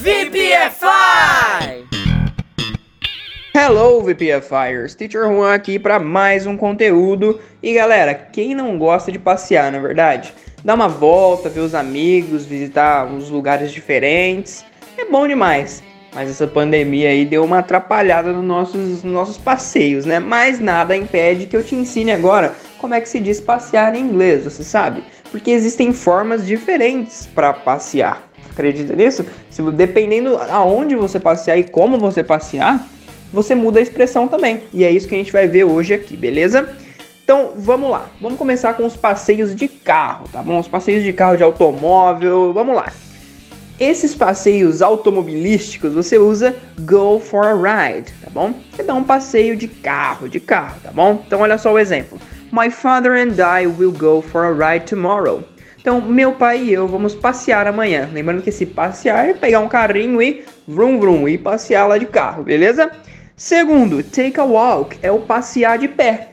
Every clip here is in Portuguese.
VPFI! Hello, VPFires! Teacher Juan aqui para mais um conteúdo. E galera, quem não gosta de passear, na é verdade? Dar uma volta, ver os amigos, visitar uns lugares diferentes, é bom demais. Mas essa pandemia aí deu uma atrapalhada nos nossos, nos nossos passeios, né? Mas nada impede que eu te ensine agora como é que se diz passear em inglês, você sabe? Porque existem formas diferentes para passear. Acredita nisso? Se, dependendo aonde você passear e como você passear, você muda a expressão também. E é isso que a gente vai ver hoje aqui, beleza? Então vamos lá, vamos começar com os passeios de carro, tá bom? Os passeios de carro de automóvel, vamos lá. Esses passeios automobilísticos você usa go for a ride, tá bom? Você dá um passeio de carro, de carro, tá bom? Então olha só o exemplo. My father and I will go for a ride tomorrow. Então, meu pai e eu vamos passear amanhã. Lembrando que esse passear é pegar um carrinho e vrum vrum e passear lá de carro, beleza? Segundo, take a walk é o passear de pé.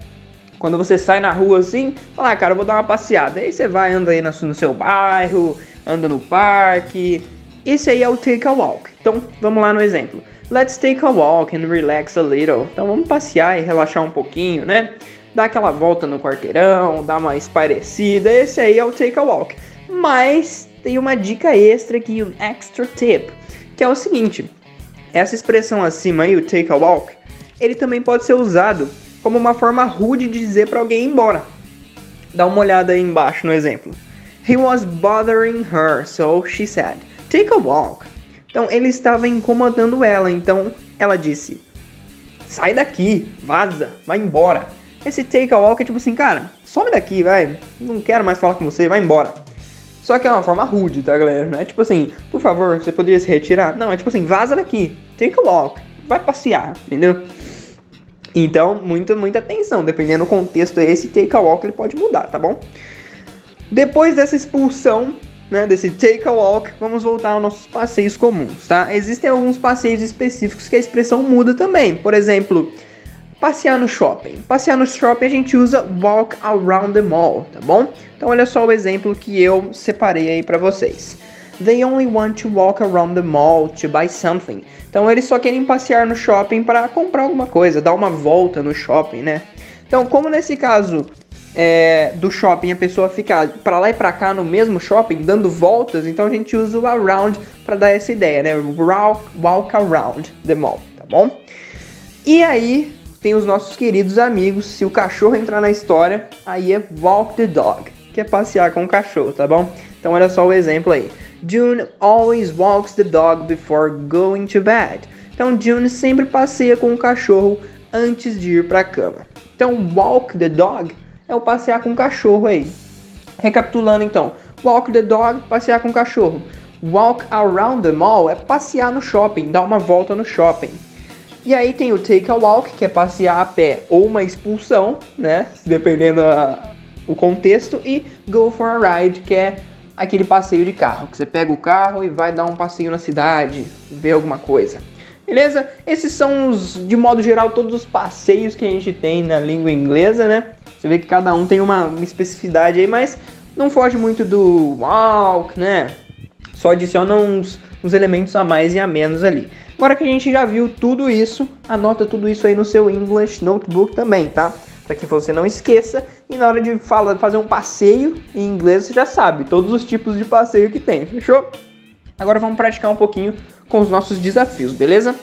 Quando você sai na rua assim, fala, ah, cara, vou dar uma passeada. Aí você vai, anda aí no seu bairro, anda no parque. Esse aí é o take a walk. Então, vamos lá no exemplo. Let's take a walk and relax a little. Então, vamos passear e relaxar um pouquinho, né? Dá aquela volta no quarteirão, dá uma esparecida. Esse aí é o take a walk. Mas tem uma dica extra aqui, um extra tip, que é o seguinte: essa expressão acima aí, o take a walk, ele também pode ser usado como uma forma rude de dizer para alguém ir embora. Dá uma olhada aí embaixo no exemplo. He was bothering her, so she said, take a walk. Então ele estava incomodando ela, então ela disse: sai daqui, vaza, vai embora. Esse take a walk é tipo assim, cara, some daqui, vai. Não quero mais falar com você, vai embora. Só que é uma forma rude, tá, galera? Não é tipo assim, por favor, você poderia se retirar. Não, é tipo assim, vaza daqui. Take a walk. Vai passear, entendeu? Então, muita, muita atenção. Dependendo do contexto, esse take a walk ele pode mudar, tá bom? Depois dessa expulsão, né, desse take a walk, vamos voltar aos nossos passeios comuns, tá? Existem alguns passeios específicos que a expressão muda também. Por exemplo, Passear no shopping. Passear no shopping a gente usa walk around the mall, tá bom? Então olha só o exemplo que eu separei aí para vocês. They only want to walk around the mall to buy something. Então eles só querem passear no shopping para comprar alguma coisa, dar uma volta no shopping, né? Então, como nesse caso é, do shopping a pessoa fica para lá e para cá no mesmo shopping, dando voltas, então a gente usa o around para dar essa ideia, né? Walk, walk around the mall, tá bom? E aí, tem os nossos queridos amigos. Se o cachorro entrar na história, aí é walk the dog, que é passear com o cachorro, tá bom? Então olha só o exemplo aí. June always walks the dog before going to bed. Então June sempre passeia com o cachorro antes de ir para a cama. Então walk the dog é o passear com o cachorro aí. Recapitulando então, walk the dog, passear com o cachorro. Walk around the mall é passear no shopping, dar uma volta no shopping. E aí tem o take a walk, que é passear a pé ou uma expulsão, né? Dependendo a, o contexto. E go for a ride, que é aquele passeio de carro, que você pega o carro e vai dar um passeio na cidade, ver alguma coisa. Beleza? Esses são os, de modo geral, todos os passeios que a gente tem na língua inglesa, né? Você vê que cada um tem uma, uma especificidade aí, mas não foge muito do walk, né? Só adiciona uns, uns elementos a mais e a menos ali. Agora que a gente já viu tudo isso, anota tudo isso aí no seu English Notebook também, tá? Para que você não esqueça e na hora de falar, fazer um passeio em inglês você já sabe todos os tipos de passeio que tem, fechou? Agora vamos praticar um pouquinho com os nossos desafios, beleza?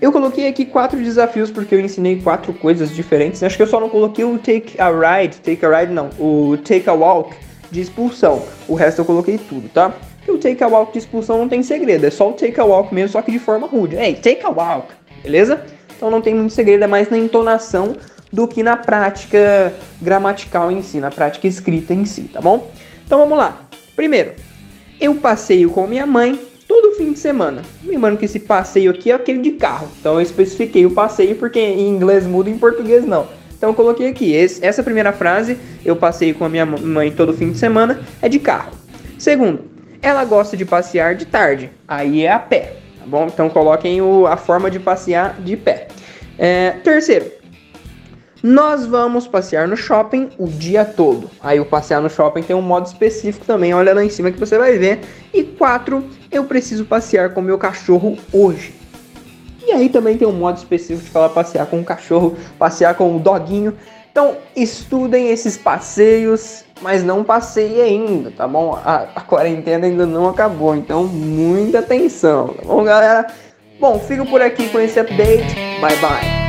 Eu coloquei aqui quatro desafios porque eu ensinei quatro coisas diferentes. Acho que eu só não coloquei o take a ride, take a ride não, o take a walk de expulsão. O resto eu coloquei tudo, tá? E o take a walk de expulsão não tem segredo, é só o take a walk mesmo, só que de forma rude. Ei, take a walk, beleza? Então não tem muito segredo, é mais na entonação do que na prática gramatical em si, na prática escrita em si, tá bom? Então vamos lá. Primeiro, eu passeio com minha mãe todo fim de semana. Lembrando que esse passeio aqui é aquele de carro. Então eu especifiquei o passeio porque em inglês muda, em português não. Então eu coloquei aqui, esse, essa primeira frase, eu passeio com a minha mãe todo fim de semana, é de carro. Segundo, ela gosta de passear de tarde, aí é a pé, tá bom? Então coloquem o, a forma de passear de pé. É, terceiro, Nós vamos passear no shopping o dia todo. Aí o passear no shopping tem um modo específico também, olha lá em cima que você vai ver. E 4, eu preciso passear com meu cachorro hoje. E aí também tem um modo específico de falar passear com o cachorro, passear com o doguinho. Então estudem esses passeios, mas não passeie ainda, tá bom? A, a quarentena ainda não acabou, então muita atenção, tá bom, galera? Bom, fico por aqui com esse update. Bye bye.